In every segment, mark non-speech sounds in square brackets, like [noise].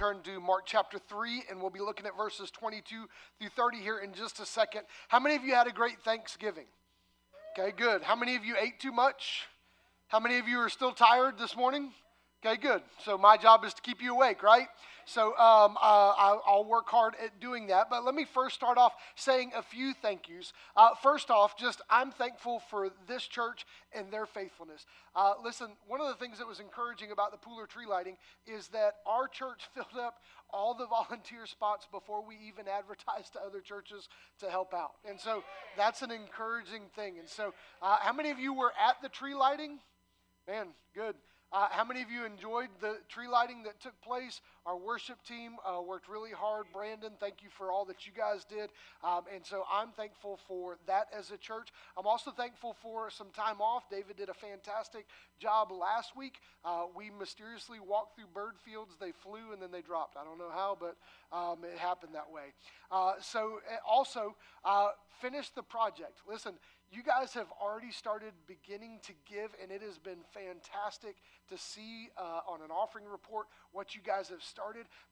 turn to Mark chapter 3, and we'll be looking at verses 22 through 30 here in just a second. How many of you had a great Thanksgiving? Okay, good. How many of you ate too much? How many of you are still tired this morning? Okay, good. So my job is to keep you awake, right? So um, uh, I'll work hard at doing that. But let me first start off saying a few thank yous. Uh, first off, just I'm thankful for this church and their faithfulness. Uh, listen, one of the things that was encouraging about the Pooler tree lighting is that our church [laughs] filled up all the volunteer spots before we even [laughs] advertised to other churches to help out. And so that's an encouraging thing. And so, uh, how many of you were at the tree lighting? Man, good. Uh, how many of you enjoyed the tree lighting that took place? Our worship team uh, worked really hard. Brandon, thank you for all that you guys did. Um, and so I'm thankful for that as a church. I'm also thankful for some time off. David did a fantastic job last week. Uh, we mysteriously walked through bird fields. They flew and then they dropped. I don't know how, but um, it happened that way. Uh, so eh, also, uh, finish the project. Listen, you guys have already started beginning to give, and it has been fantastic to see uh, on an offering report what you guys have started,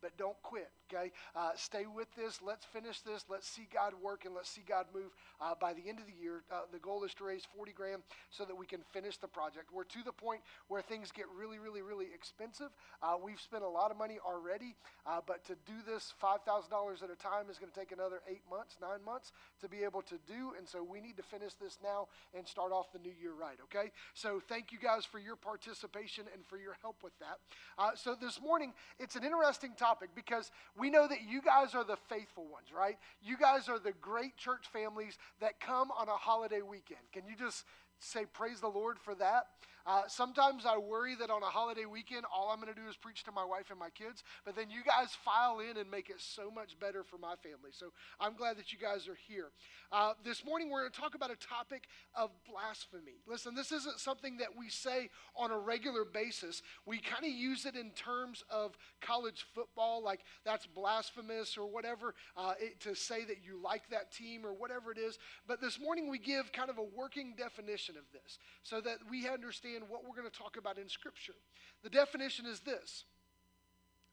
but don't quit, okay? Uh, stay with this. Let's finish this. Let's see God work and let's see God move. Uh, by the end of the year, uh, the goal is to raise 40 grand so that we can finish the project. We're to the point where things get really, really, really expensive. Uh, we've spent a lot of money already, uh, but to do this $5,000 at a time is going to take another eight months, nine months to be able to do, and so we need to finish this now and start off the new year right, okay? So thank you guys for your participation and for your help with that. Uh, so this morning, it's an interesting topic because we know that you guys are the faithful ones, right? You guys are the great church families that come on a holiday weekend. Can you just say praise the Lord for that? Uh, sometimes I worry that on a holiday weekend, all I'm going to do is preach to my wife and my kids, but then you guys file in and make it so much better for my family. So I'm glad that you guys are here. Uh, this morning, we're going to talk about a topic of blasphemy. Listen, this isn't something that we say on a regular basis. We kind of use it in terms of college football, like that's blasphemous or whatever, uh, it, to say that you like that team or whatever it is. But this morning, we give kind of a working definition of this so that we understand understand what we're going to talk about in Scripture. The definition is this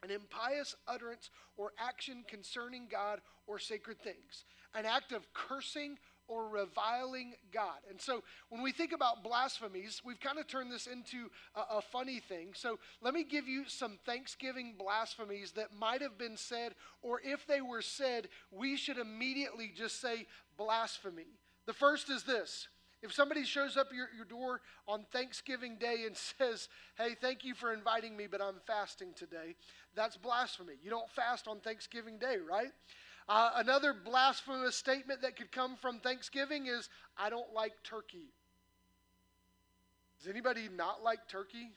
an impious utterance or action concerning God or sacred things, an act of cursing or reviling God. And so when we think about blasphemies, we've kind of turned this into a, a, funny thing. So let me give you some Thanksgiving blasphemies that might have been said, or if they were said, we should immediately just say blasphemy. The first is this if somebody shows up your, your door on Thanksgiving Day and [laughs] says, Hey, thank you for inviting me, but I'm fasting today, that's blasphemy. You don't fast on Thanksgiving Day, right? Uh, another blasphemous statement that could come from Thanksgiving is, I don't like turkey. Does anybody not like turkey?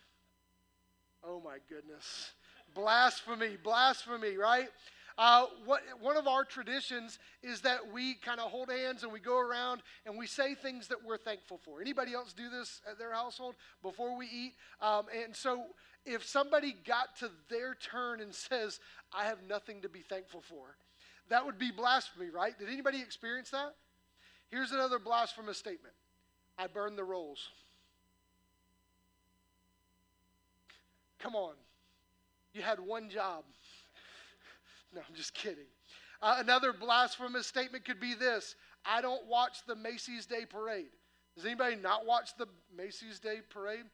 Oh my goodness. Blasphemy, blasphemy, right? Uh, what, one of our traditions is that we kind of hold hands and we go around and we say things that we're thankful for. Anybody else do this at their household before we eat? Um, and so if somebody got to their turn and [laughs] says, I have nothing to be thankful for, that would be blasphemy, right? Did anybody experience that? Here's another blasphemous statement I burn the rolls. Come on. You had one job. No, I'm just kidding. Uh, another blasphemous statement could be this I don't watch the Macy's Day Parade. Does anybody not watch the Macy's Day Parade?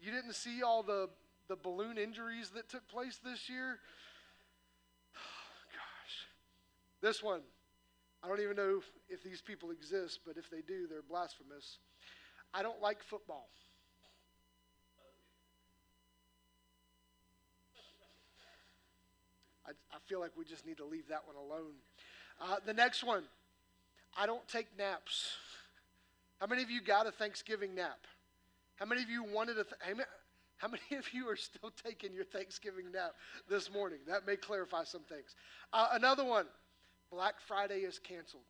You didn't see all the, the balloon injuries that took place this year? [sighs] gosh. This one, I don't even know if these people exist, but if they do, they're blasphemous. I don't like football. I, I feel like we just need to leave that one alone. Uh, the next one I don't take naps. How many of you got a Thanksgiving nap? How many of you wanted a. Th- how many of you are still [laughs] taking your Thanksgiving nap this morning? That may clarify some things. Uh, another one Black Friday is canceled.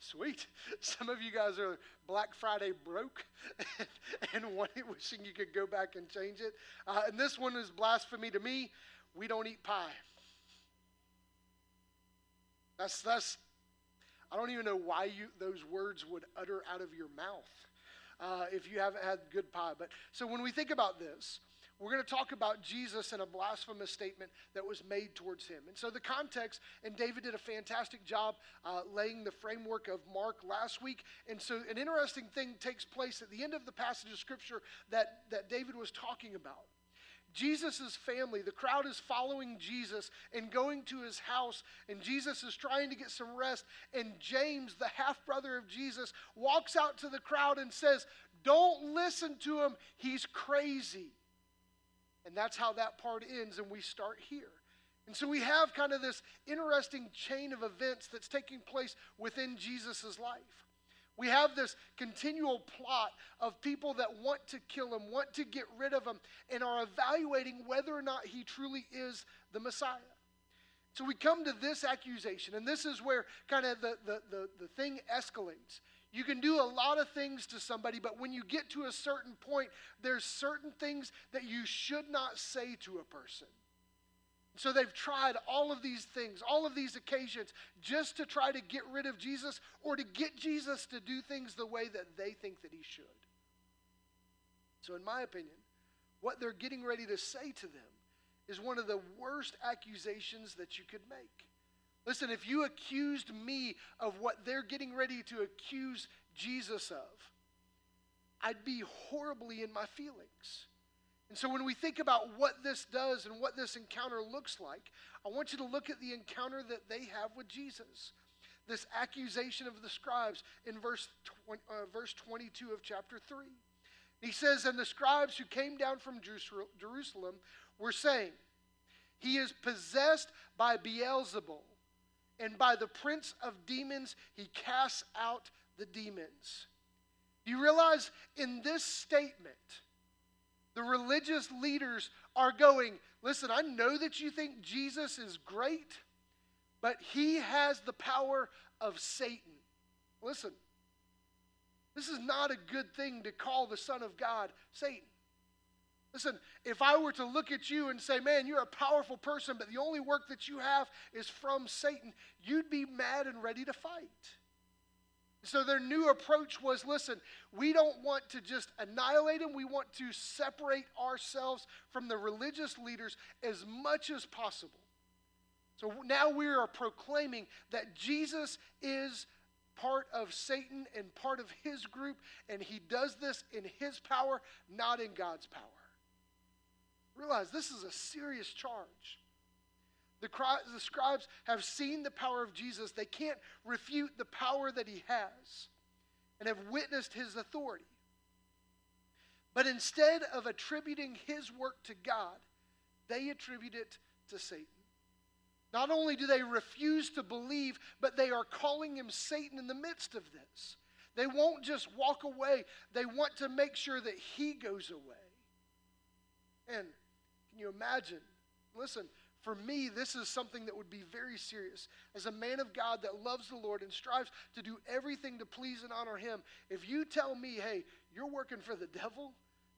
Sweet. Some of you guys are Black Friday broke [laughs] [laughs] and wishing you could go back and change it. Uh, and this one is blasphemy to me. We don't eat pie. That's, that's I don't even know why you, those words would utter out of your mouth uh, if you haven't had good pie. But so when we think about this, we're going to talk about Jesus and a blasphemous statement that was made towards him. And so, the context, and David did a fantastic job uh, laying the framework of Mark last week. And so, an interesting thing takes place at the end of the passage of Scripture that, that David was talking about. Jesus' family, the crowd is following Jesus and going to his house, and Jesus is trying to get some rest. And James, the half brother of Jesus, walks out to the crowd and says, Don't listen to him, he's crazy. And that's how that part ends, and we start here. And so we have kind of this interesting chain of events that's taking place within Jesus' life. We have this continual plot of people that want to kill him, want to get rid of him, and are evaluating whether or not he truly is the Messiah. So we come to this accusation, and this is where kind of the, the, the, the thing escalates. You can do a lot of things to somebody, but when you get to a certain point, there's certain things that you should not say to a person. So they've tried all of these things, all of these occasions, just to try to get rid of Jesus or to get Jesus to do things the way that they think that he should. So, in my opinion, what they're getting ready to say to them is one of the worst accusations that you could make. Listen, if you accused me of what they're getting ready to accuse Jesus of, I'd be horribly in my feelings. And so when we think about what this does and what this encounter looks like, I want you to look at the encounter that they have with Jesus. This accusation of the scribes in verse, 20, uh, verse 22 of chapter 3. He says, And the scribes who came down from Jerusalem were saying, He is possessed by Beelzebul and by the prince of demons he casts out the demons. Do you realize in this statement, the religious leaders are going, listen, I know that you think Jesus is great, but he has the power of Satan. Listen, this is not a good thing to call the Son of God Satan. Listen, if I were to look at you and say, man, you're a powerful person, but the only work that you have is from Satan, you'd be mad and ready to fight. So their new approach was listen, we don't want to just annihilate him, we want to separate ourselves from the religious leaders as much as possible. So now we are proclaiming that Jesus is part of Satan and part of his group, and he does this in his power, not in God's power. Realize this is a serious charge. The, the scribes have seen the power of Jesus. They can't refute the power that he has and have witnessed his authority. But instead of attributing his work to God, they attribute it to Satan. Not only do they refuse to believe, but they are calling him Satan in the midst of this. They won't just walk away, they want to make sure that he goes away. And you imagine? Listen, for me, this is something that would be very serious. As a man of God that loves the Lord and strives to do everything to please and honor Him, if you tell me, hey, you're working for the devil,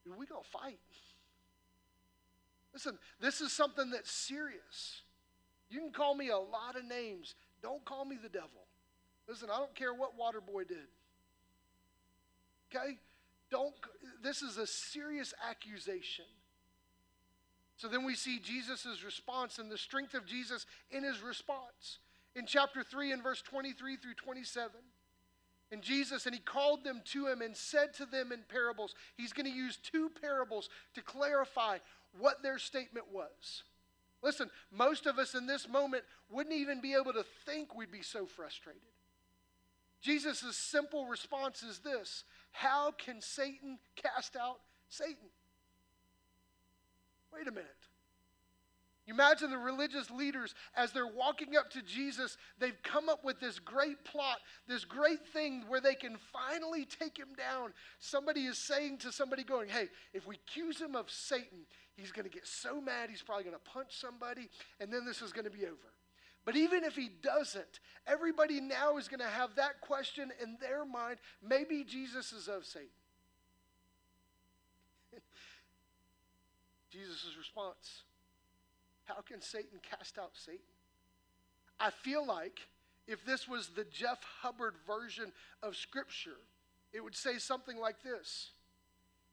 we're going to fight. Listen, this is something that's serious. You can call me a lot of names. Don't call me the devil. Listen, I don't care what Waterboy did. Okay? Don't, this is a serious accusation. So then we see Jesus' response and the strength of Jesus in his response. In chapter 3 and verse 23 through 27. And Jesus, and he called them to him and said to them in parables, he's going to use two parables to clarify what their statement was. Listen, most of us in this moment wouldn't even be able to think we'd be so frustrated. Jesus' simple response is this How can Satan cast out Satan? Wait a minute. You imagine the religious leaders as they're walking up to Jesus, they've come up with this great plot, this great thing where they can finally take him down. Somebody is saying to somebody, going, Hey, if we accuse him of Satan, he's going to get so mad, he's probably going to punch somebody, and then this is going to be over. But even if he doesn't, everybody now is going to have that question in their mind maybe Jesus is of Satan. Jesus' response How can Satan cast out Satan? I feel like if this was the Jeff Hubbard version of Scripture, it would say something like this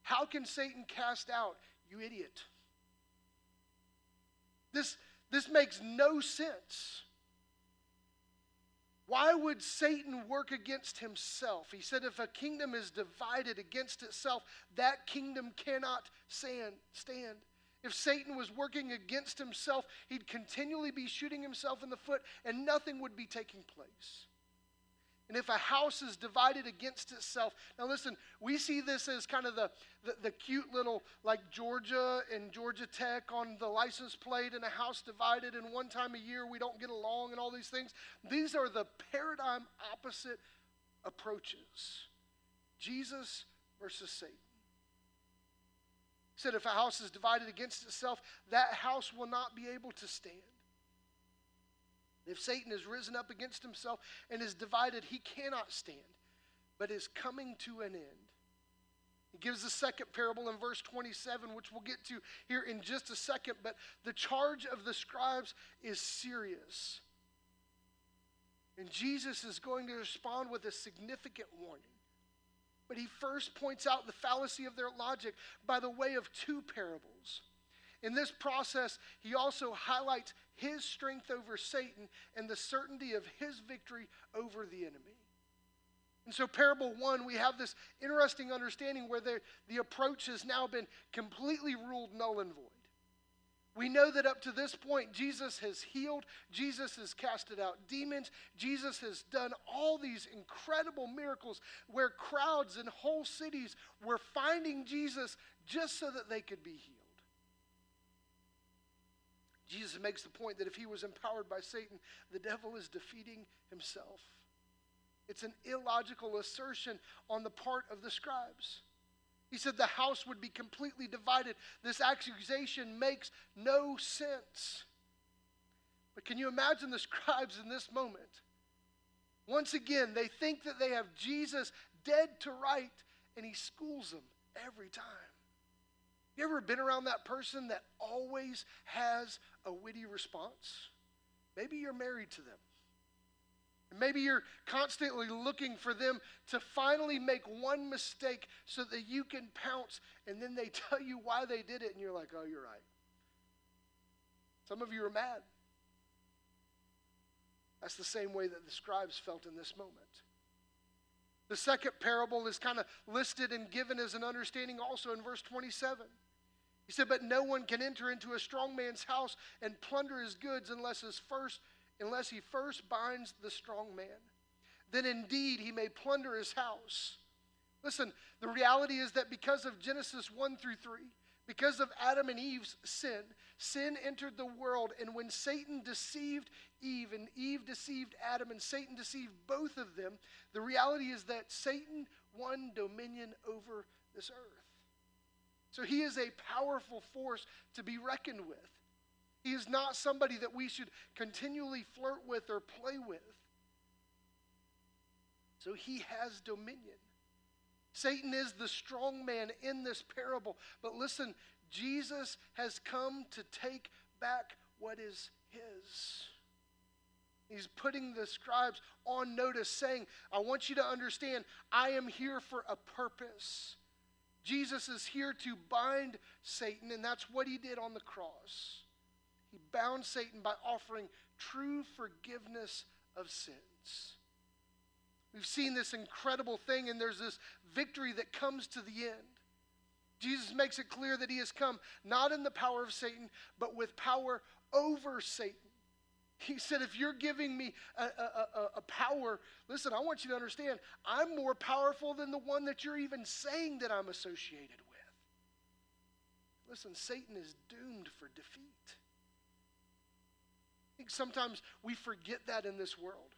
How can Satan cast out, you idiot? This, this makes no sense. Why would Satan work against himself? He said, if a kingdom is divided against itself, that kingdom cannot stand. If Satan was working against himself, he'd continually be shooting himself in the foot and nothing would be taking place. And if a house is divided against itself, now listen, we see this as kind of the, the, the, cute little, like Georgia and Georgia Tech on the license plate, and a house divided, and one time a year we don't get along, and all these things. These are the paradigm opposite approaches Jesus versus Satan. Said, if a house is divided against itself, that house will not be able to stand. If Satan has risen up against himself and is divided, he cannot stand, but is coming to an end. He gives the second parable in verse 27, which we'll get to here in just a second, but the charge of the scribes is serious. And Jesus is going to respond with a significant warning. But he first points out the fallacy of their logic by the way of two parables. In this process, he also highlights his strength over Satan and the certainty of his victory over the enemy. And so, parable one, we have this interesting understanding where the, the approach has now been completely ruled null and void. We know that up to this point, Jesus has healed, Jesus has casted out demons, Jesus has done all these incredible miracles where crowds and whole cities were finding Jesus just so that they could be healed. Jesus makes the point that if he was empowered by Satan, the devil is defeating himself. It's an illogical assertion on the part of the scribes. He said the house would be completely divided. This accusation makes no sense. But can you imagine the [laughs] scribes in this moment? Once again, they think that they have Jesus dead to right, and he schools them every time. You ever been around that person that always has a witty response? Maybe you're married to them. Maybe you're constantly looking for them to finally make one mistake so that you can pounce, and then they [laughs] tell you why they did it, and you're like, oh, you're right. Some of you are mad. That's the same way that the scribes felt in this moment. The second parable is kind of listed and given as an understanding also in verse 27. He said, But no one can enter into a strong man's house and plunder his goods unless, his first, unless he first binds the strong man. Then indeed he may plunder his house. Listen, the reality is that because of Genesis 1 through 3, because of Adam and Eve's sin, sin entered the world. And when Satan deceived Eve and Eve deceived Adam and Satan deceived both of them, the reality is that Satan won dominion over this earth. So he is a powerful force to be reckoned with. He is not somebody that we should continually flirt with or play with. So he has dominion. Satan is the strong man in this parable. But listen, Jesus has come to take back what is his. He's putting the scribes on notice, saying, I want you to understand, I am here for a purpose. Jesus is here to bind Satan, and that's what he did on the cross. He bound Satan by offering true forgiveness of sins. We've seen this incredible thing, and there's this victory that comes to the end. Jesus makes it clear that he has come not in the power of Satan, but with power over Satan. He said, if you're giving me a, a, a, a, power, listen, I want you to understand, I'm more powerful than the one that you're even saying that I'm associated with. Listen, Satan is doomed for defeat. Think sometimes we forget that in this world.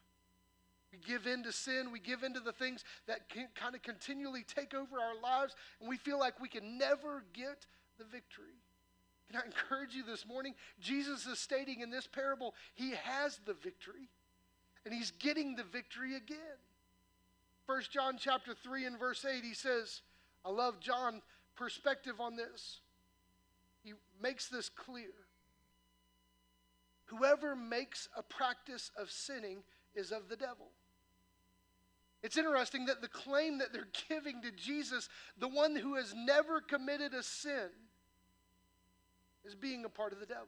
We give in to sin, we give in to the things that can kind of continually take over our lives, and we feel like we can never get the victory. Can I encourage you this morning? Jesus is stating in this parable, he has the victory, and he's getting the victory again. 1 John chapter 3 and verse 8, he says, I love John's perspective on this. He makes this clear. Whoever makes a practice of sinning is of the devil. It's interesting that the claim that they're [laughs] giving to Jesus, the one who has never committed a sin, is being a part of the devil.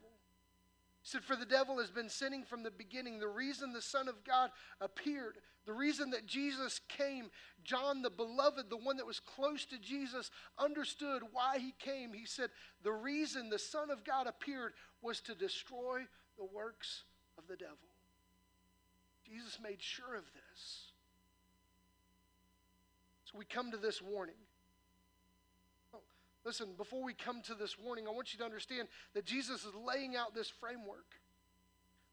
He said, For the devil has been sinning from the beginning. The reason the Son of God appeared, the reason that Jesus came, John the beloved, the one that was close to Jesus, understood why he came. He said, The reason the Son of God appeared was to destroy the works of the devil. Jesus made sure of this. So we come to this warning. Listen, before we come to this warning, I want you to understand that Jesus is laying out this framework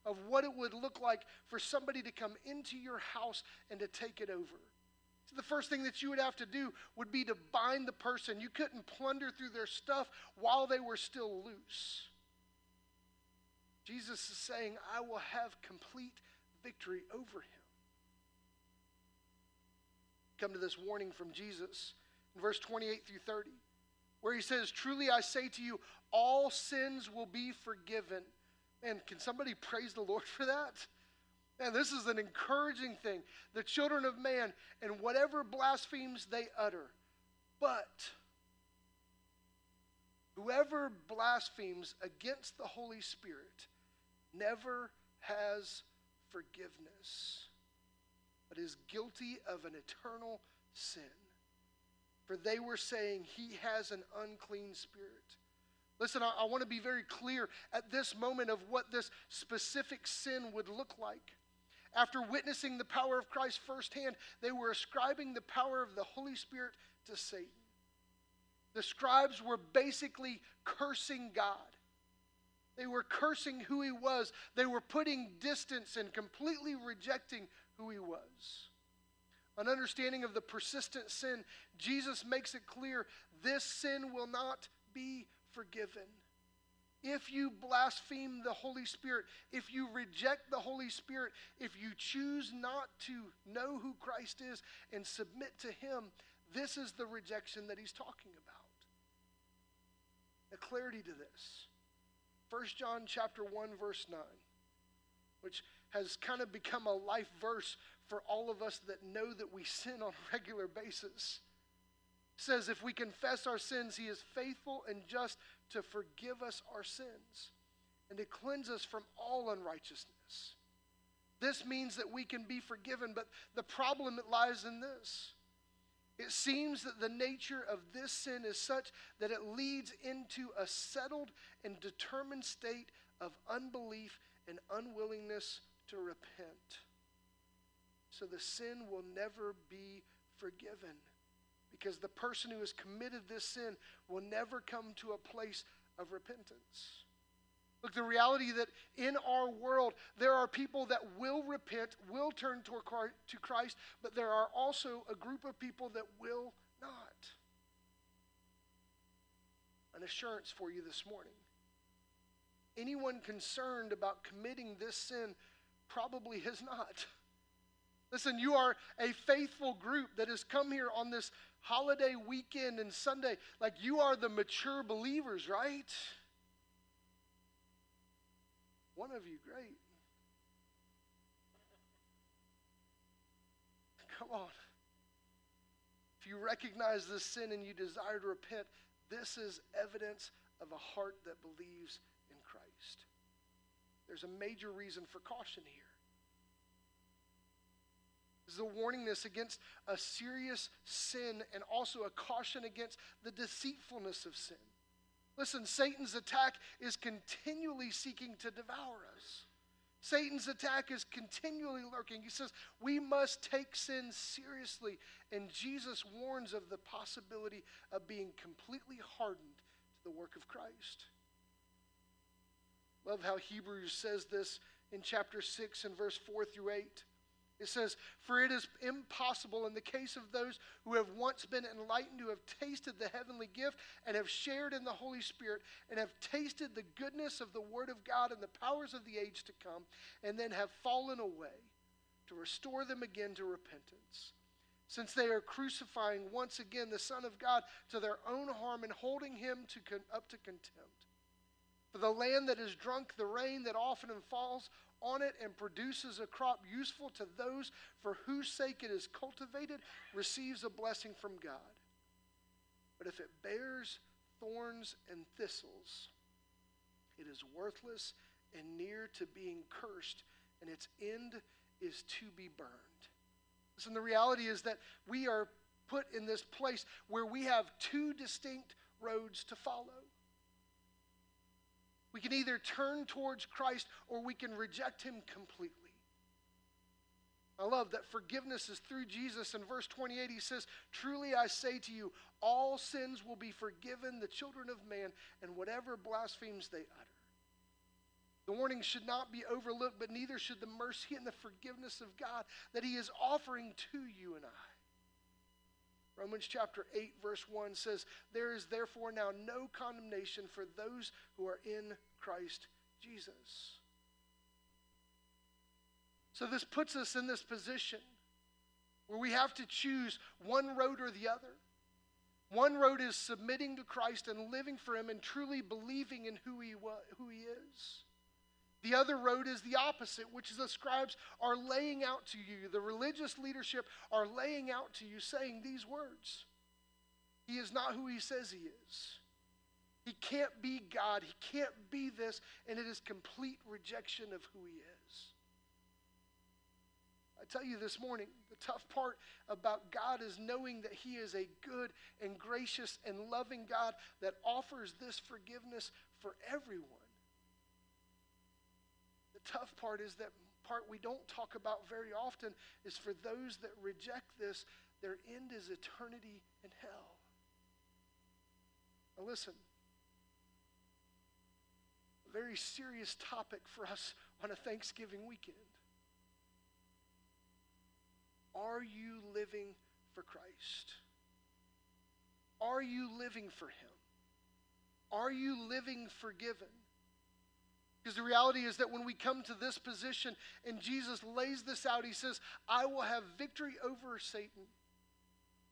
of what it would look like for somebody to come into your house and to take it over. So the first thing that you would have to do would be to bind the person. You couldn't plunder through their stuff while they were still loose. Jesus is saying, I will have complete victory over him. Come to this warning from Jesus in verse 28 through 30 where he says, Truly I say to you, all sins will be forgiven. Man, can somebody praise the Lord for that? Man, this is an encouraging thing. The children of man, and whatever blasphemes they utter, but whoever blasphemes against the Holy Spirit never has forgiveness, but is guilty of an eternal sin for they were saying, He has an unclean spirit. Listen, I, I want to be very clear at this moment of what this specific sin would look like. After witnessing the power of Christ firsthand, they were ascribing the power of the Holy Spirit to Satan. The scribes were basically cursing God. They were cursing who he was. They were putting distance and completely rejecting who he was an understanding of the persistent sin, Jesus makes it clear this sin will not be forgiven. If you blaspheme the Holy Spirit, if you reject the Holy Spirit, if you choose not to know who Christ is and submit to Him, this is the rejection that He's talking about. A clarity to this. 1 John chapter 1 verse 9, which has kind of become a life verse for all of us that know that we sin on a regular basis. says, if we confess our sins, he is faithful and just to forgive us our sins and to cleanse us from all unrighteousness. This means that we can be forgiven, but the problem lies in this. It seems that the nature of this sin is such that it leads into a settled and determined state of unbelief and unwillingness to repent. So the sin will never be forgiven because the person who has committed this sin will never come to a place of repentance. Look, the reality that in our world, there are people that will repent, will turn toward to Christ, but there are also a group of people that will not. An assurance for you this morning. Anyone concerned about committing this sin probably has not. Listen, you are a faithful group that has come here on this holiday weekend and Sunday. Like you are the mature believers, right? One of you, great. Come on. If you recognize this sin and you desire to repent, this is evidence of a heart that believes in Christ. There's a major reason for caution here. This is a warning this against a serious sin and also a caution against the deceitfulness of sin. Listen, Satan's attack is continually seeking to devour us. Satan's attack is continually lurking. He says we must take sin seriously, and Jesus warns of the possibility of being completely hardened to the work of Christ. Love how Hebrews says this in chapter 6 and verse 4 through 8. It says, For it is impossible in the case of those who have once been enlightened, who have tasted the heavenly gift, and have shared in the Holy Spirit, and have tasted the goodness of the Word of God and the powers of the age to come, and then have fallen away, to restore them again to repentance. Since they are crucifying once again the Son of God to their own harm and holding him to con- up to contempt. For the land that has drunk the rain that often falls on it and produces a crop useful to those for whose sake it is cultivated receives a blessing from God. But if it bears thorns and thistles, it is worthless and near to being cursed, and its end is to be burned. Listen, the reality is that we are put in this place where we have two distinct roads to follow. We can either turn towards Christ or we can reject him completely. I love that forgiveness is through Jesus. In verse 28, he says, Truly I say to you, all sins will be forgiven the children of man and whatever blasphemies they utter. The warning should not be overlooked, but neither should the mercy and the forgiveness of God that he is offering to you and I. Romans chapter 8, verse 1 says, There is therefore now no condemnation for those who are in Christ Jesus. So this puts us in this position where we have to choose one road or the other. One road is submitting to Christ and living for Him and truly believing in who He, was, who he is. The other road is the opposite, which is the scribes are laying out to you. The religious leadership are laying out to you, saying these words He is not who He says He is. He can't be God. He can't be this, and it is complete rejection of who He is. I tell you this morning, the tough part about God is knowing that He is a good and gracious and loving God that offers this forgiveness for everyone. The tough part is that part we don't talk about very often is for those that reject this, their end is eternity in hell. Now, listen, a very serious topic for us on a Thanksgiving weekend. Are you living for Christ? Are you living for Him? Are you living forgiven? Because the reality is that when we come to this position and Jesus lays this out, he says, I will have victory over Satan.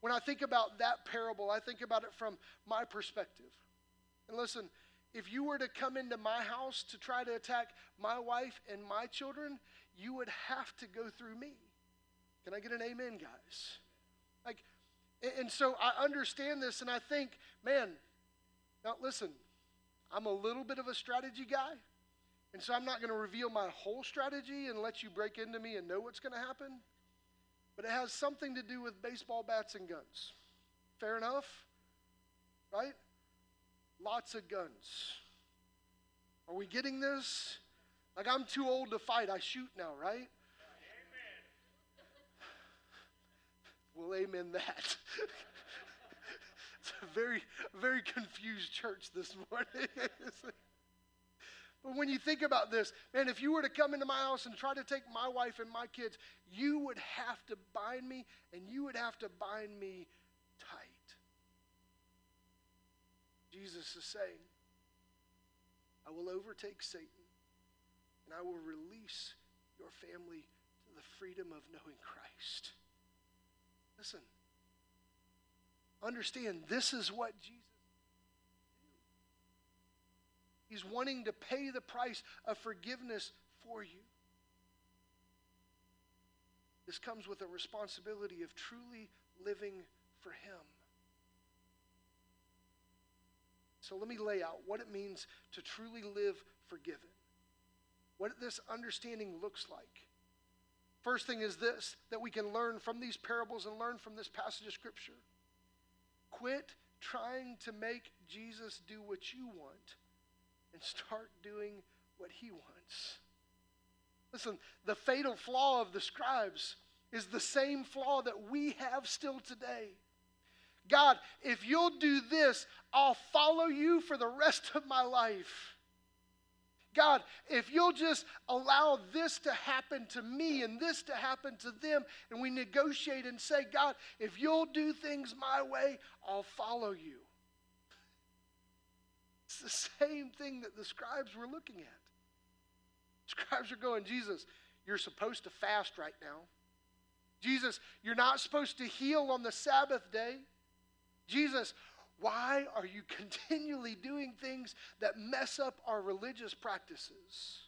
When I think about that parable, I think about it from my perspective. And listen, if you were to come into my house to try to attack my wife and my children, you would have to go through me. Can I get an amen, guys? Like, and so I understand this and I think, man, now listen, I'm a little bit of a strategy guy. And so I'm not going to reveal my whole strategy and let you break into me and know what's going to happen. But it has something to do with baseball bats and guns. Fair enough? Right? Lots of guns. Are we getting this? Like, I'm too old to fight. I shoot now, right? Amen. [sighs] Well, amen that. [laughs] it's a very, very confused church this morning. [laughs] But when you think about this, man, if you were to come into my house and try to take my wife and my kids, you would have to bind me and you would have to bind me tight. Jesus is saying, I will overtake Satan and I will release your family to the freedom of knowing Christ. Listen, understand this is what Jesus He's wanting to pay the price of forgiveness for you. This comes with a responsibility of truly living for Him. So let me lay out what it means to truly live forgiven, what this understanding looks like. First thing is this that we can learn from these parables and learn from this passage of Scripture. Quit trying to make Jesus do what you want and start doing what he wants. Listen, the fatal flaw of the scribes is the same flaw that we have still today. God, if you'll do this, I'll follow you for the rest of my life. God, if you'll just allow this to happen to me and this to happen to them, and we negotiate and say, God, if you'll do things my way, I'll follow you. It's the same thing that the scribes were looking at. Scribes are going, Jesus, you're supposed to fast right now. Jesus, you're not supposed to heal on the Sabbath day. Jesus, why are you [laughs] continually doing things that mess up our religious practices?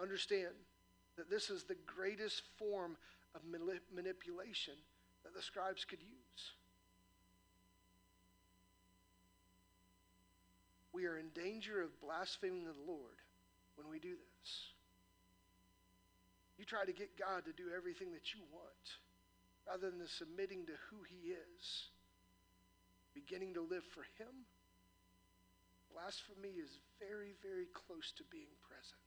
Understand that this is the greatest form of manipulation that the scribes could use. We are in danger of blaspheming the Lord when we do this. You try to get God to do everything that you want rather than submitting to who He is, beginning to live for Him. Blasphemy is very, very close to being present.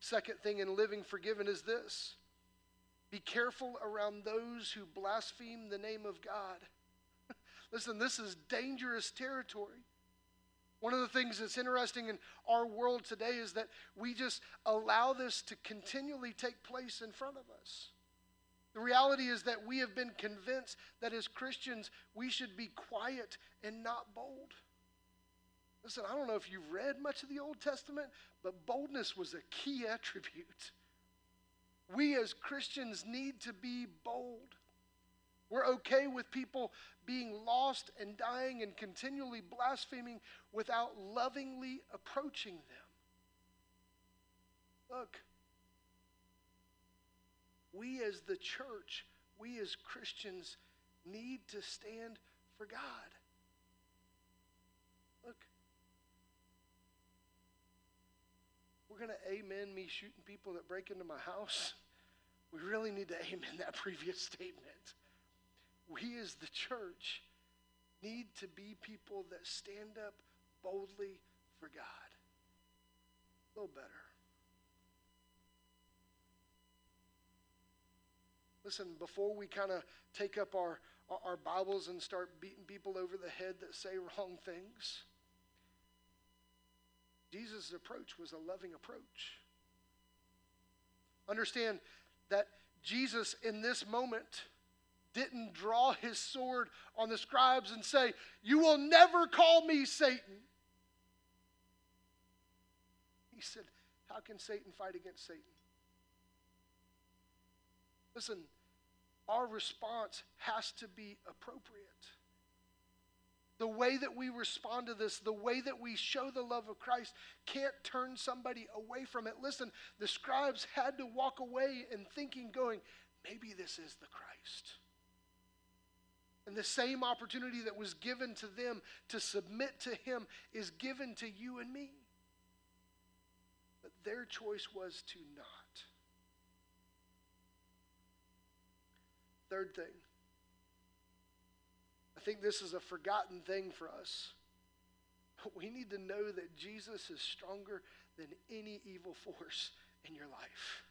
Second thing in living forgiven is this be careful around those who blaspheme the name of God. Listen, this is dangerous territory. One of the things that's interesting in our world today is that we just allow this to continually take place in front of us. The reality is that we have been convinced that as Christians, we should be quiet and not bold. Listen, I don't know if you've read much of the Old Testament, but boldness was a key attribute. We as Christians need to be bold. We're okay with people being lost and dying and continually blaspheming without lovingly approaching them. Look, we as the church, we as Christians need to stand for God. Look, we're going to amen me shooting people that break into my house. [laughs] We really need to amen that previous statement we as the church need to be people that stand up boldly for God. A little better. Listen, before we kind of take up our, our Bibles and start beating people over the head that say wrong things, Jesus' approach was a loving approach. Understand that Jesus, in this moment, didn't draw his sword on the scribes and say, You will never call me Satan. He said, How can Satan fight against Satan? Listen, our response has to be appropriate. The way that we respond to this, the way that we show the love of Christ, can't turn somebody away from it. Listen, the scribes had to walk away and thinking, going, maybe this is the Christ. And the same opportunity that was given to them to submit to Him is given to you and me. But their choice was to not. Third thing, I think this is a forgotten thing for us. We need to know that Jesus is stronger than any evil force in your life.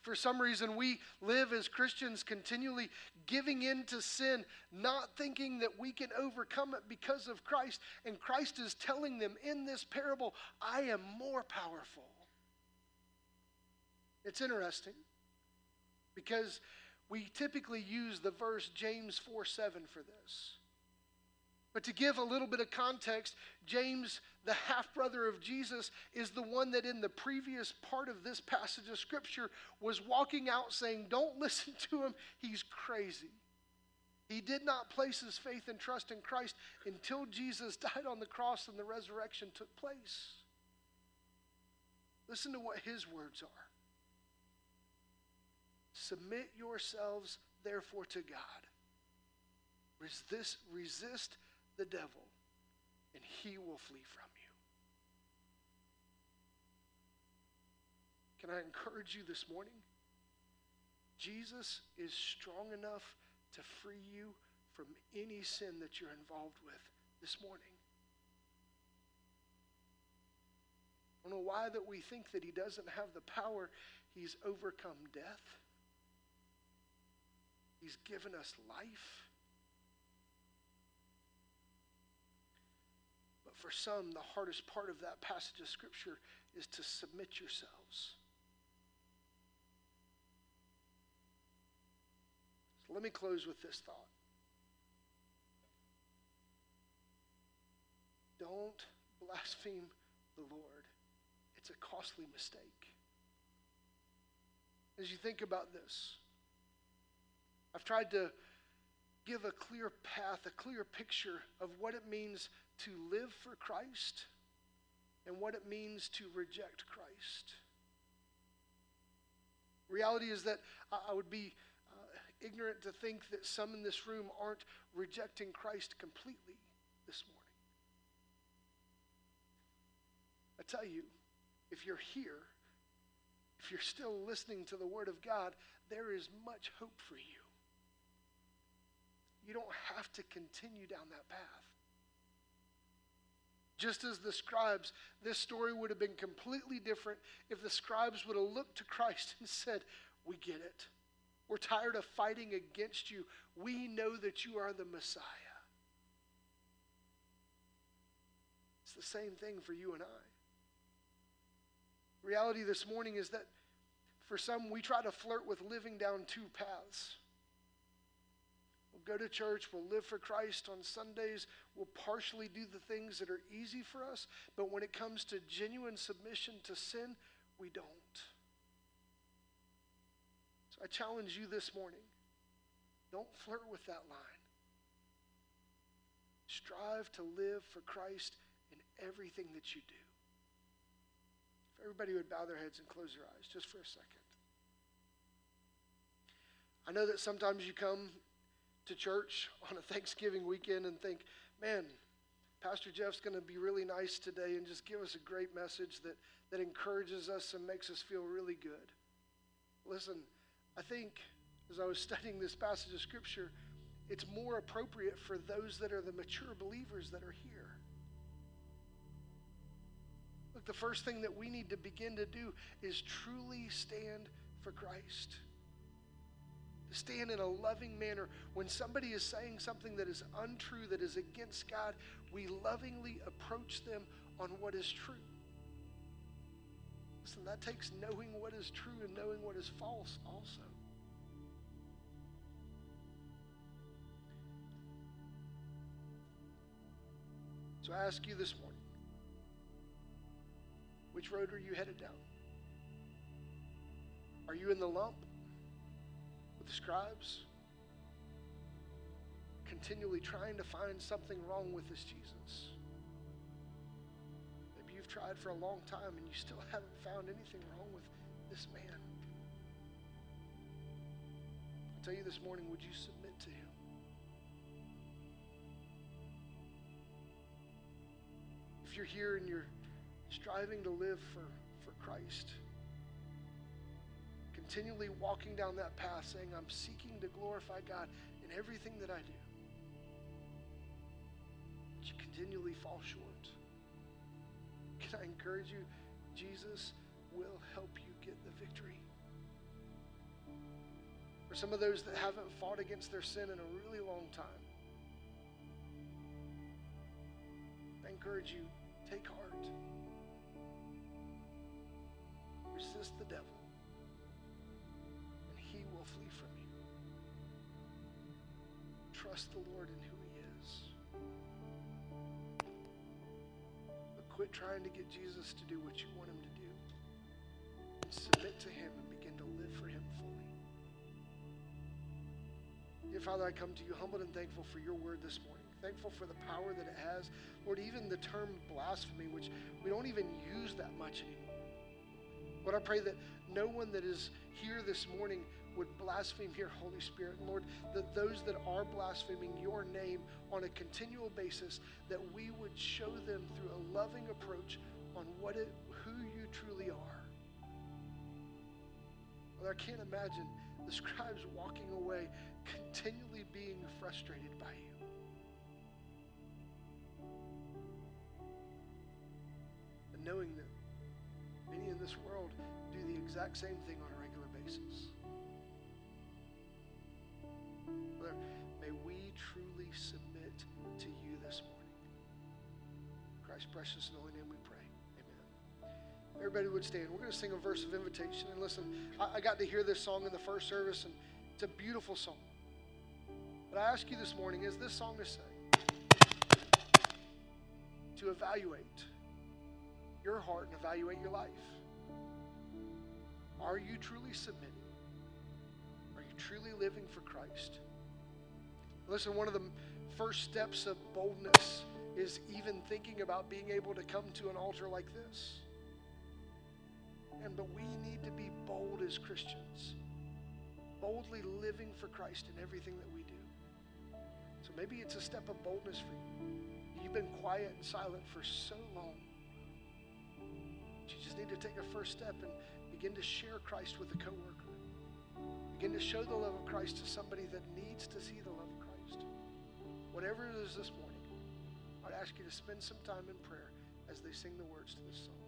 For some reason, we live as Christians continually giving in to sin, not thinking that we can overcome it because of Christ. And Christ is telling them in this parable, I am more powerful. It's interesting because we typically use the verse James 4 7 for this. But to give a little bit of context, James, the half brother of Jesus, is the one that in the previous part of this passage of Scripture was walking out saying, Don't [laughs] listen to him, he's crazy. He did not place his faith and trust in Christ until Jesus [laughs] died on the cross and the resurrection took place. Listen to what his words are Submit yourselves, therefore, to God. Resist, resist the devil, and he will flee from you. Can I encourage you this morning? Jesus is strong enough to free you from any sin that you're involved with this morning. I don't know why that we think that he doesn't have the power. He's overcome death. He's given us life. For some, the hardest part of that passage of Scripture is to submit yourselves. So let me close with this thought. Don't blaspheme the Lord. It's a costly mistake. As you think about this, I've tried to give a clear path, a clear picture of what it means to live for Christ and what it means to reject Christ. Reality is that I would be uh, ignorant to think that some in this room aren't rejecting Christ completely. this morning. I tell you, if you're here, if you're still listening to the Word of God, there is much hope for you. You don't have to continue down that path. Just as the scribes, this story would have been completely different if the scribes would have looked to Christ and said, We get it. We're tired of fighting against you. We know that you are the Messiah. It's the same thing for you and I. Reality this morning is that for some, we try to flirt with living down two paths. Go to church, we'll live for Christ on Sundays, we'll partially do the things that are easy for us, but when it comes to genuine submission to sin, we don't. So I challenge you this morning don't flirt with that line. Strive to live for Christ in everything that you do. If everybody would bow their heads and close their eyes just for a second. I know that sometimes you come to church on a Thanksgiving weekend and think, man, Pastor Jeff's going to be really nice today and just give us a great message that, that encourages us and makes us feel really good. Listen, I think as I was studying this passage of Scripture, it's more appropriate for those that are the mature believers that are here. Look, the first thing that we need to begin to do is truly stand for Christ to stand in a loving manner. When somebody is saying something that is untrue, that is against God, we lovingly approach them on what is true. Listen, that takes knowing what is true and knowing what is false also. So I ask you this morning which road are you headed down? Are you in the lump? The scribes, continually trying to find something wrong with this Jesus. Maybe you've tried for a long time and you still [laughs] haven't found anything wrong with this man. I tell you this morning, would you submit to him? If you're here and you're striving to live for, for Christ, continually walking down that path saying, I'm seeking to glorify God in everything that I do. But you continually fall short. Can I encourage you? Jesus will help you get the victory. For some of those that haven't fought against their sin in a really long time, I encourage you, take heart. Resist the devil. Trust the Lord in who He is. But quit trying to get Jesus to do what you want Him to do. And submit to Him and begin to live for Him fully. Dear Father, I come to you humbled and thankful for your word this morning. Thankful for the power that it has. Lord, even the term blasphemy, which we don't even use that much anymore. Lord, I pray that no one that is here this morning would blaspheme your Holy Spirit. And Lord, that those that are blaspheming your name on a continual basis, that we would show them through a loving approach on what it, who you truly are. Well, I can't imagine the [laughs] scribes walking away continually being frustrated by you. And knowing that many in this world do the exact same thing on a regular basis. May we truly submit to you this morning. In Christ's precious and holy name we pray. Amen. Everybody would stand. We're going to sing a verse of invitation. And listen, I, I got to hear this song in the first service, and it's a beautiful song. But I ask you this morning, is this song to say? To evaluate your heart and evaluate your life. Are you truly submitting? Truly living for Christ. Listen, one of the first steps of boldness is even thinking about being able to come to an altar like this. And but we need to be bold as Christians, boldly living for Christ in everything that we do. So maybe it's a step of boldness for you. you've been quiet and silent for so long. You just need to take a first step and begin to share Christ with a coworker. Begin to show the love of Christ to somebody that needs to see the love of Christ. Whatever it is this morning, I'd ask you to spend some time in prayer as they sing the words to this song.